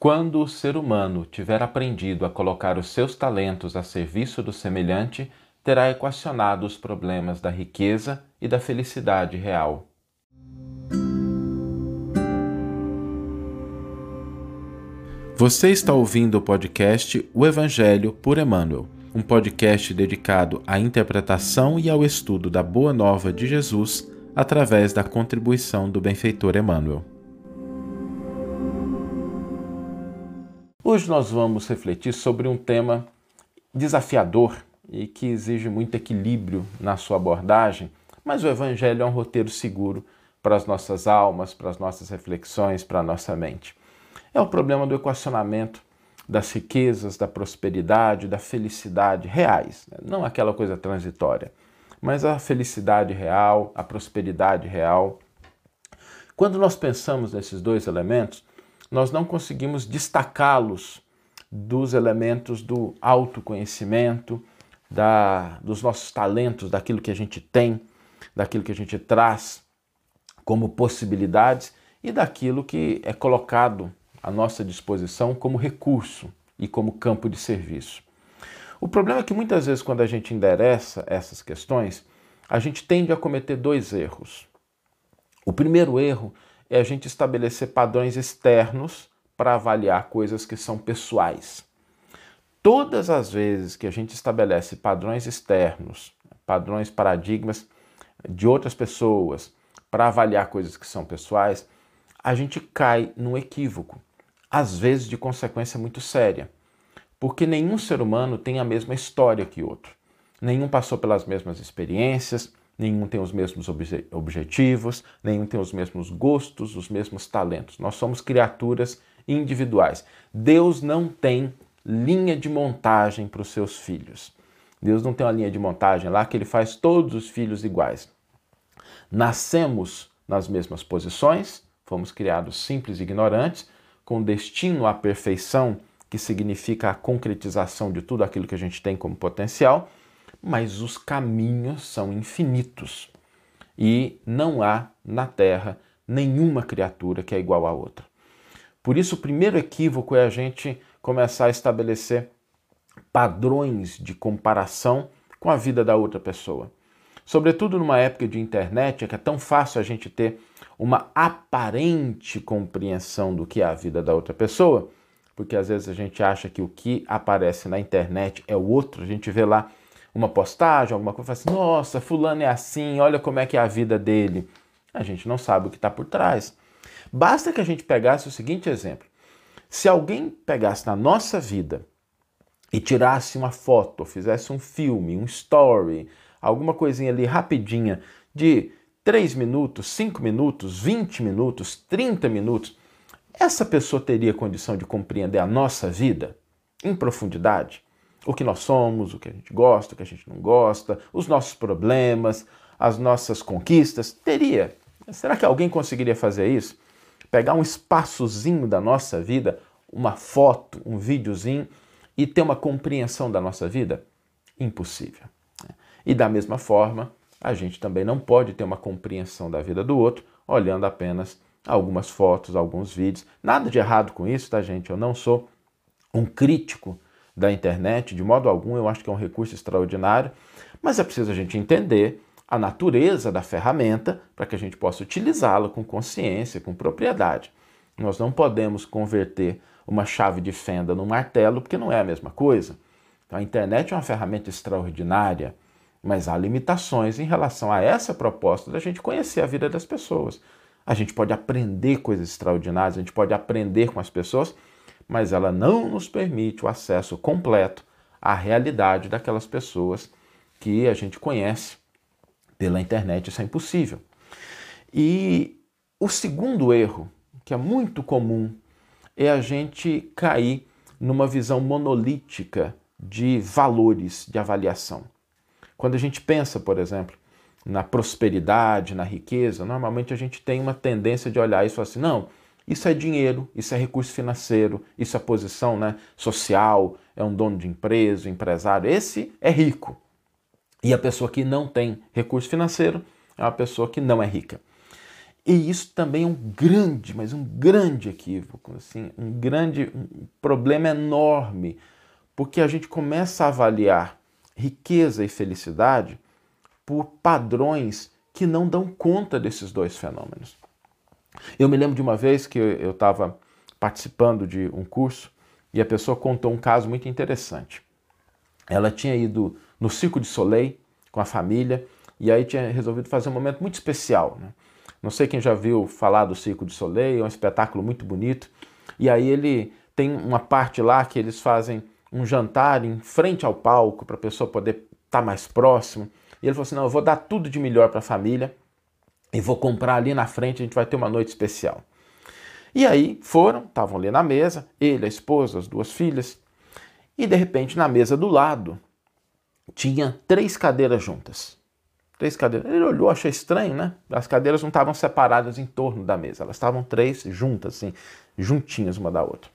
Quando o ser humano tiver aprendido a colocar os seus talentos a serviço do semelhante, terá equacionado os problemas da riqueza e da felicidade real. Você está ouvindo o podcast O Evangelho por Emmanuel, um podcast dedicado à interpretação e ao estudo da Boa Nova de Jesus através da contribuição do benfeitor Emmanuel. Hoje nós vamos refletir sobre um tema desafiador e que exige muito equilíbrio na sua abordagem, mas o Evangelho é um roteiro seguro para as nossas almas, para as nossas reflexões, para a nossa mente. É o problema do equacionamento das riquezas, da prosperidade, da felicidade reais, né? não aquela coisa transitória mas a felicidade real, a prosperidade real. Quando nós pensamos nesses dois elementos, nós não conseguimos destacá-los dos elementos do autoconhecimento, da, dos nossos talentos, daquilo que a gente tem, daquilo que a gente traz como possibilidades e daquilo que é colocado à nossa disposição como recurso e como campo de serviço. O problema é que muitas vezes, quando a gente endereça essas questões, a gente tende a cometer dois erros. O primeiro erro é a gente estabelecer padrões externos para avaliar coisas que são pessoais. Todas as vezes que a gente estabelece padrões externos, padrões, paradigmas de outras pessoas para avaliar coisas que são pessoais, a gente cai num equívoco, às vezes de consequência muito séria. Porque nenhum ser humano tem a mesma história que outro. Nenhum passou pelas mesmas experiências, nenhum tem os mesmos obje objetivos, nenhum tem os mesmos gostos, os mesmos talentos. Nós somos criaturas individuais. Deus não tem linha de montagem para os seus filhos. Deus não tem uma linha de montagem lá que ele faz todos os filhos iguais. Nascemos nas mesmas posições, fomos criados simples e ignorantes, com destino à perfeição que significa a concretização de tudo aquilo que a gente tem como potencial, mas os caminhos são infinitos e não há na Terra nenhuma criatura que é igual à outra. Por isso, o primeiro equívoco é a gente começar a estabelecer padrões de comparação com a vida da outra pessoa. Sobretudo numa época de internet, é que é tão fácil a gente ter uma aparente compreensão do que é a vida da outra pessoa, porque às vezes a gente acha que o que aparece na internet é o outro, a gente vê lá uma postagem, alguma coisa, assim, nossa, fulano é assim, olha como é que é a vida dele. A gente não sabe o que está por trás. Basta que a gente pegasse o seguinte exemplo. Se alguém pegasse na nossa vida e tirasse uma foto, fizesse um filme, um story, alguma coisinha ali rapidinha de 3 minutos, 5 minutos, 20 minutos, 30 minutos, essa pessoa teria condição de compreender a nossa vida em profundidade? O que nós somos, o que a gente gosta, o que a gente não gosta, os nossos problemas, as nossas conquistas? Teria. Será que alguém conseguiria fazer isso? Pegar um espaçozinho da nossa vida, uma foto, um videozinho e ter uma compreensão da nossa vida? Impossível. E da mesma forma, a gente também não pode ter uma compreensão da vida do outro olhando apenas algumas fotos, alguns vídeos. Nada de errado com isso, tá, gente? Eu não sou um crítico da internet, de modo algum, eu acho que é um recurso extraordinário, mas é preciso a gente entender a natureza da ferramenta para que a gente possa utilizá-la com consciência, com propriedade. Nós não podemos converter uma chave de fenda num martelo, porque não é a mesma coisa. Então, a internet é uma ferramenta extraordinária, mas há limitações em relação a essa proposta da gente conhecer a vida das pessoas. A gente pode aprender coisas extraordinárias, a gente pode aprender com as pessoas, mas ela não nos permite o acesso completo à realidade daquelas pessoas que a gente conhece pela internet. Isso é impossível. E o segundo erro, que é muito comum, é a gente cair numa visão monolítica de valores de avaliação. Quando a gente pensa, por exemplo, na prosperidade, na riqueza, normalmente a gente tem uma tendência de olhar isso assim, não, isso é dinheiro, isso é recurso financeiro, isso é posição né, social, é um dono de empresa, empresário, esse é rico. E a pessoa que não tem recurso financeiro é uma pessoa que não é rica. E isso também é um grande, mas um grande equívoco, assim, um grande um problema enorme, porque a gente começa a avaliar riqueza e felicidade por padrões que não dão conta desses dois fenômenos. Eu me lembro de uma vez que eu estava participando de um curso e a pessoa contou um caso muito interessante. Ela tinha ido no Circo de Soleil com a família e aí tinha resolvido fazer um momento muito especial. Né? Não sei quem já viu falar do Circo de Soleil, é um espetáculo muito bonito. E aí ele tem uma parte lá que eles fazem um jantar em frente ao palco para a pessoa poder estar tá mais próximo. E ele falou assim: não, eu vou dar tudo de melhor para a família e vou comprar ali na frente, a gente vai ter uma noite especial. E aí foram, estavam ali na mesa, ele, a esposa, as duas filhas, e de repente na mesa do lado tinha três cadeiras juntas. Três cadeiras. Ele olhou, achou estranho, né? As cadeiras não estavam separadas em torno da mesa, elas estavam três juntas, assim, juntinhas uma da outra.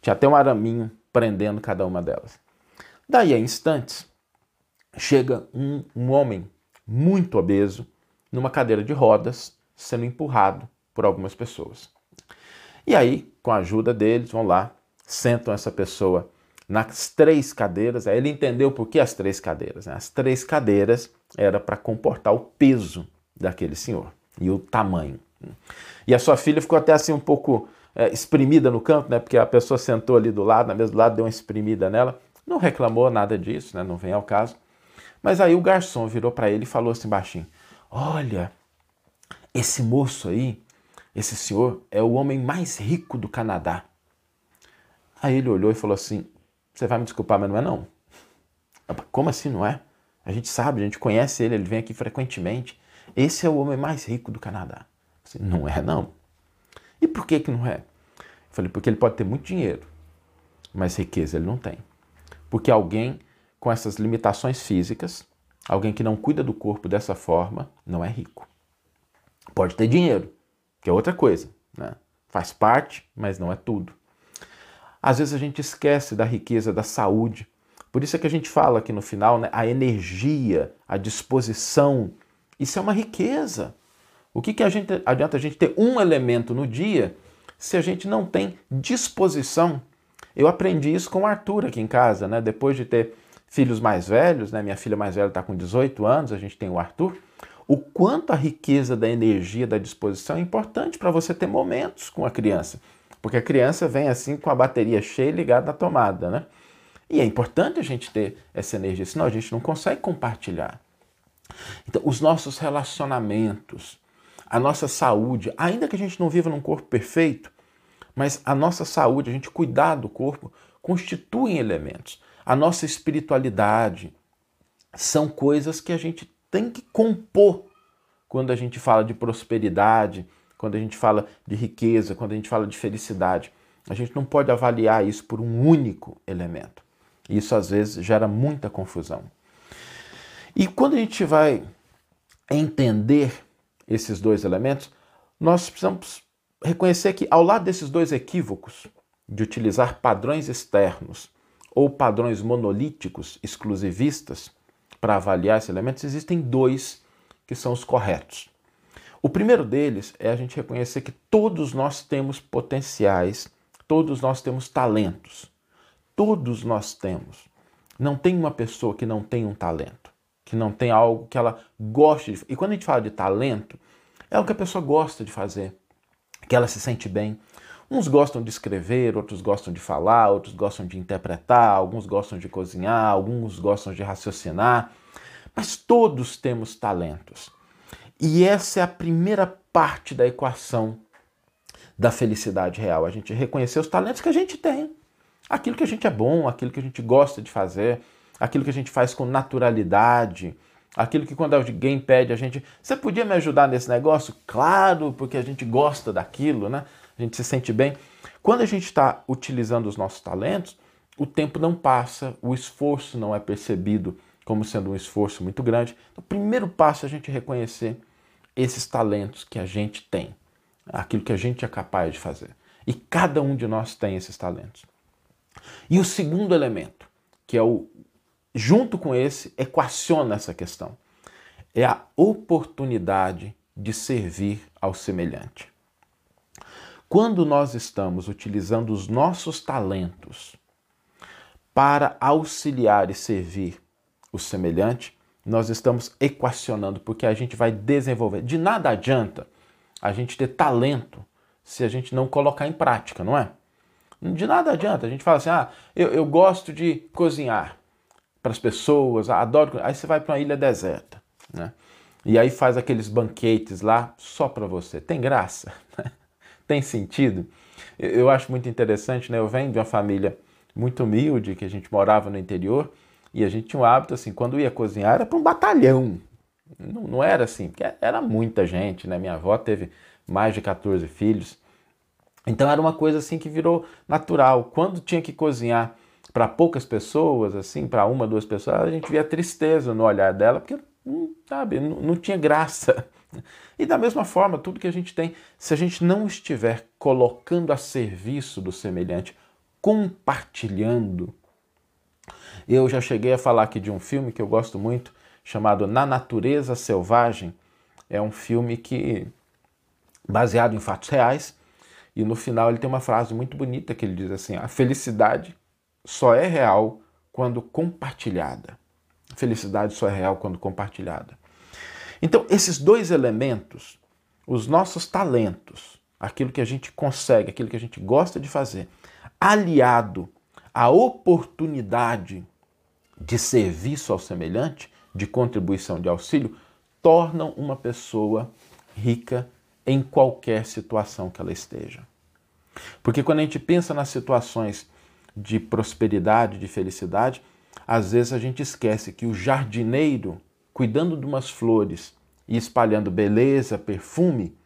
Tinha até um araminho prendendo cada uma delas. Daí a instantes, chega um, um homem muito obeso, numa cadeira de rodas, sendo empurrado por algumas pessoas. E aí, com a ajuda deles, vão lá, sentam essa pessoa nas três cadeiras. Aí ele entendeu por que as três cadeiras. Né? As três cadeiras era para comportar o peso daquele senhor e o tamanho. E a sua filha ficou até assim um pouco é, no canto, né? Porque a pessoa sentou ali do lado, na mesa do lado, deu uma exprimida nela. Não reclamou nada disso, né? Não vem ao caso. Mas aí o garçom virou para ele e falou assim baixinho: Olha, esse moço aí, esse senhor, é o homem mais rico do Canadá. Aí ele olhou e falou assim: Você vai me desculpar, mas não é não. Como assim não é? A gente sabe, a gente conhece ele, ele vem aqui frequentemente. Esse é o homem mais rico do Canadá. Assim, não é não. E por que que não é? Eu falei, porque ele pode ter muito dinheiro, mas riqueza ele não tem. Porque alguém com essas limitações físicas Alguém que não cuida do corpo dessa forma não é rico. Pode ter dinheiro, que é outra coisa, né? faz parte, mas não é tudo. Às vezes a gente esquece da riqueza da saúde. Por isso é que a gente fala aqui no final, né? a energia, a disposição. Isso é uma riqueza. O que, que a gente, adianta a gente ter um elemento no dia se a gente não tem disposição? Eu aprendi isso com o Arthur aqui em casa, né? Depois de ter filhos mais velhos, né? Minha filha mais velha está com 18 anos, a gente tem o Arthur. O quanto a riqueza da energia, da disposição é importante para você ter momentos com a criança. Porque a criança vem assim com a bateria cheia e ligada na tomada, né? E é importante a gente ter essa energia, senão a gente não consegue compartilhar. Então, os nossos relacionamentos, a nossa saúde, ainda que a gente não viva num corpo perfeito, mas a nossa saúde, a gente cuidar do corpo, constituem elementos a nossa espiritualidade, são coisas que a gente tem que compor quando a gente fala de prosperidade, quando a gente fala de riqueza, quando a gente fala de felicidade. A gente não pode avaliar isso por um único elemento. Isso às vezes gera muita confusão. E quando a gente vai entender esses dois elementos, nós precisamos reconhecer que ao lado desses dois equívocos de utilizar padrões externos ou padrões monolíticos exclusivistas para avaliar esses elementos, existem dois que são os corretos. O primeiro deles é a gente reconhecer que todos nós temos potenciais, todos nós temos talentos. Todos nós temos. Não tem uma pessoa que não tem um talento, que não tem algo que ela goste de. E quando a gente fala de talento, é o que a pessoa gosta de fazer, que ela se sente bem, Uns gostam de escrever, outros gostam de falar, outros gostam de interpretar, alguns gostam de cozinhar, alguns gostam de raciocinar, mas todos temos talentos. E essa é a primeira parte da equação da felicidade real. A gente reconhecer os talentos que a gente tem, aquilo que a gente é bom, aquilo que a gente gosta de fazer, aquilo que a gente faz com naturalidade, aquilo que quando alguém pede a gente, você podia me ajudar nesse negócio? Claro, porque a gente gosta daquilo, né? A gente se sente bem. Quando a gente está utilizando os nossos talentos, o tempo não passa, o esforço não é percebido como sendo um esforço muito grande. Então, o primeiro passo é a gente reconhecer esses talentos que a gente tem, aquilo que a gente é capaz de fazer. E cada um de nós tem esses talentos. E o segundo elemento, que é o junto com esse equaciona essa questão, é a oportunidade de servir ao semelhante. Quando nós estamos utilizando os nossos talentos para auxiliar e servir o semelhante, nós estamos equacionando, porque a gente vai desenvolver. De nada adianta a gente ter talento se a gente não colocar em prática, não é? De nada adianta. A gente fala assim: ah, eu, eu gosto de cozinhar para as pessoas, adoro. Aí você vai para uma ilha deserta, né? E aí faz aqueles banquetes lá só para você. Tem graça? tem sentido. Eu acho muito interessante, né? Eu venho de uma família muito humilde, que a gente morava no interior, e a gente tinha um hábito assim, quando ia cozinhar era para um batalhão. Não, não era assim, porque era muita gente, né? Minha avó teve mais de 14 filhos. Então era uma coisa assim que virou natural. Quando tinha que cozinhar para poucas pessoas, assim, para uma, duas pessoas, a gente via tristeza no olhar dela, porque, hum, sabe, não, não tinha graça. E da mesma forma, tudo que a gente tem, se a gente não estiver colocando a serviço do semelhante, compartilhando. Eu já cheguei a falar aqui de um filme que eu gosto muito, chamado Na Natureza Selvagem. É um filme que baseado em fatos reais, e no final ele tem uma frase muito bonita que ele diz assim: "A felicidade só é real quando compartilhada". A felicidade só é real quando compartilhada. Então, esses dois elementos, os nossos talentos, aquilo que a gente consegue, aquilo que a gente gosta de fazer, aliado à oportunidade de serviço ao semelhante, de contribuição de auxílio, tornam uma pessoa rica em qualquer situação que ela esteja. Porque quando a gente pensa nas situações de prosperidade, de felicidade, às vezes a gente esquece que o jardineiro cuidando de umas flores e espalhando beleza, perfume,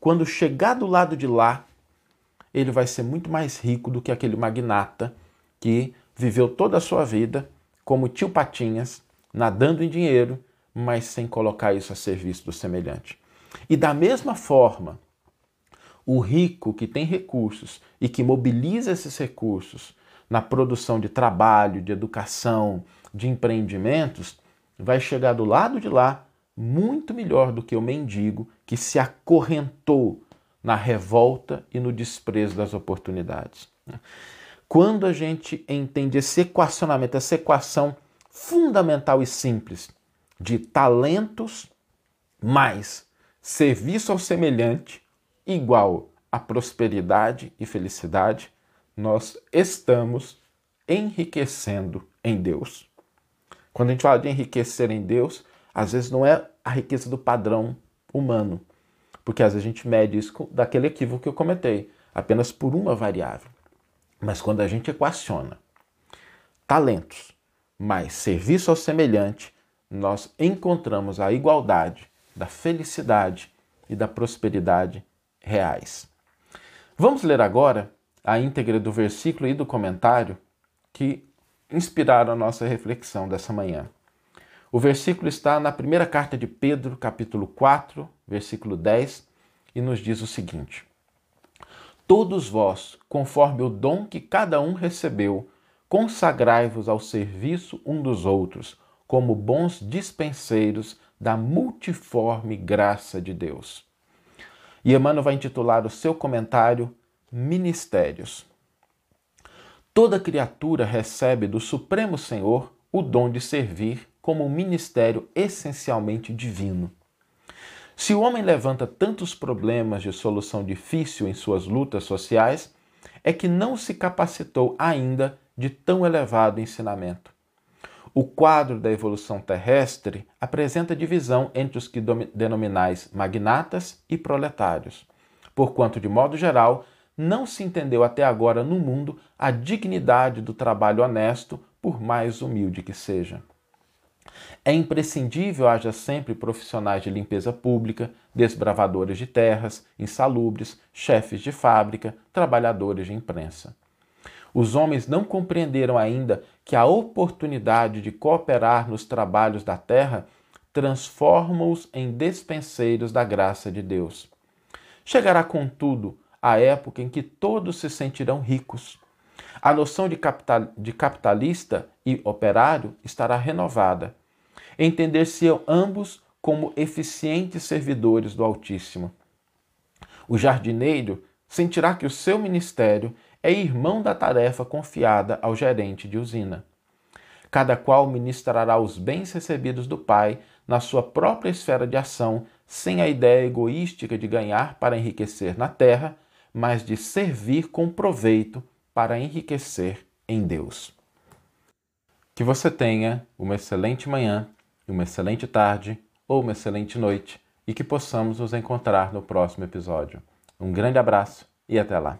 quando chegar do lado de lá, ele vai ser muito mais rico do que aquele magnata que viveu toda a sua vida como tio Patinhas, nadando em dinheiro, mas sem colocar isso a serviço do semelhante. E da mesma forma, o rico que tem recursos e que mobiliza esses recursos na produção de trabalho, de educação, de empreendimentos, vai chegar do lado de lá muito melhor do que o mendigo que se acorrentou na revolta e no desprezo das oportunidades. Quando a gente entende esse equacionamento, essa equação fundamental e simples de talentos mais serviço ao semelhante igual a prosperidade e felicidade, nós estamos enriquecendo em Deus. Quando a gente fala de enriquecer em Deus, às vezes não é a riqueza do padrão humano, porque às vezes a gente mede isso daquele equívoco que eu comentei, apenas por uma variável. Mas quando a gente equaciona talentos mais serviço ao semelhante, nós encontramos a igualdade da felicidade e da prosperidade reais. Vamos ler agora a íntegra do versículo e do comentário que inspiraram a nossa reflexão dessa manhã. O versículo está na primeira carta de Pedro, capítulo 4, versículo 10, e nos diz o seguinte: Todos vós, conforme o dom que cada um recebeu, consagrai-vos ao serviço um dos outros, como bons dispenseiros da multiforme graça de Deus. E Emmanuel vai intitular o seu comentário Ministérios. Toda criatura recebe do Supremo Senhor o dom de servir como um ministério essencialmente divino. Se o homem levanta tantos problemas de solução difícil em suas lutas sociais, é que não se capacitou ainda de tão elevado ensinamento. O quadro da evolução terrestre apresenta divisão entre os que denominais magnatas e proletários, porquanto, de modo geral, não se entendeu até agora no mundo a dignidade do trabalho honesto, por mais humilde que seja. É imprescindível haja sempre profissionais de limpeza pública, desbravadores de terras, insalubres, chefes de fábrica, trabalhadores de imprensa. Os homens não compreenderam ainda que a oportunidade de cooperar nos trabalhos da terra transforma-os em despenseiros da graça de Deus. Chegará, contudo, a época em que todos se sentirão ricos. A noção de, capital, de capitalista e operário estará renovada. Entender-se ambos como eficientes servidores do Altíssimo. O jardineiro sentirá que o seu ministério é irmão da tarefa confiada ao gerente de usina. Cada qual ministrará os bens recebidos do Pai na sua própria esfera de ação, sem a ideia egoística de ganhar para enriquecer na terra, mas de servir com proveito para enriquecer em Deus. Que você tenha uma excelente manhã, uma excelente tarde ou uma excelente noite e que possamos nos encontrar no próximo episódio. Um grande abraço e até lá!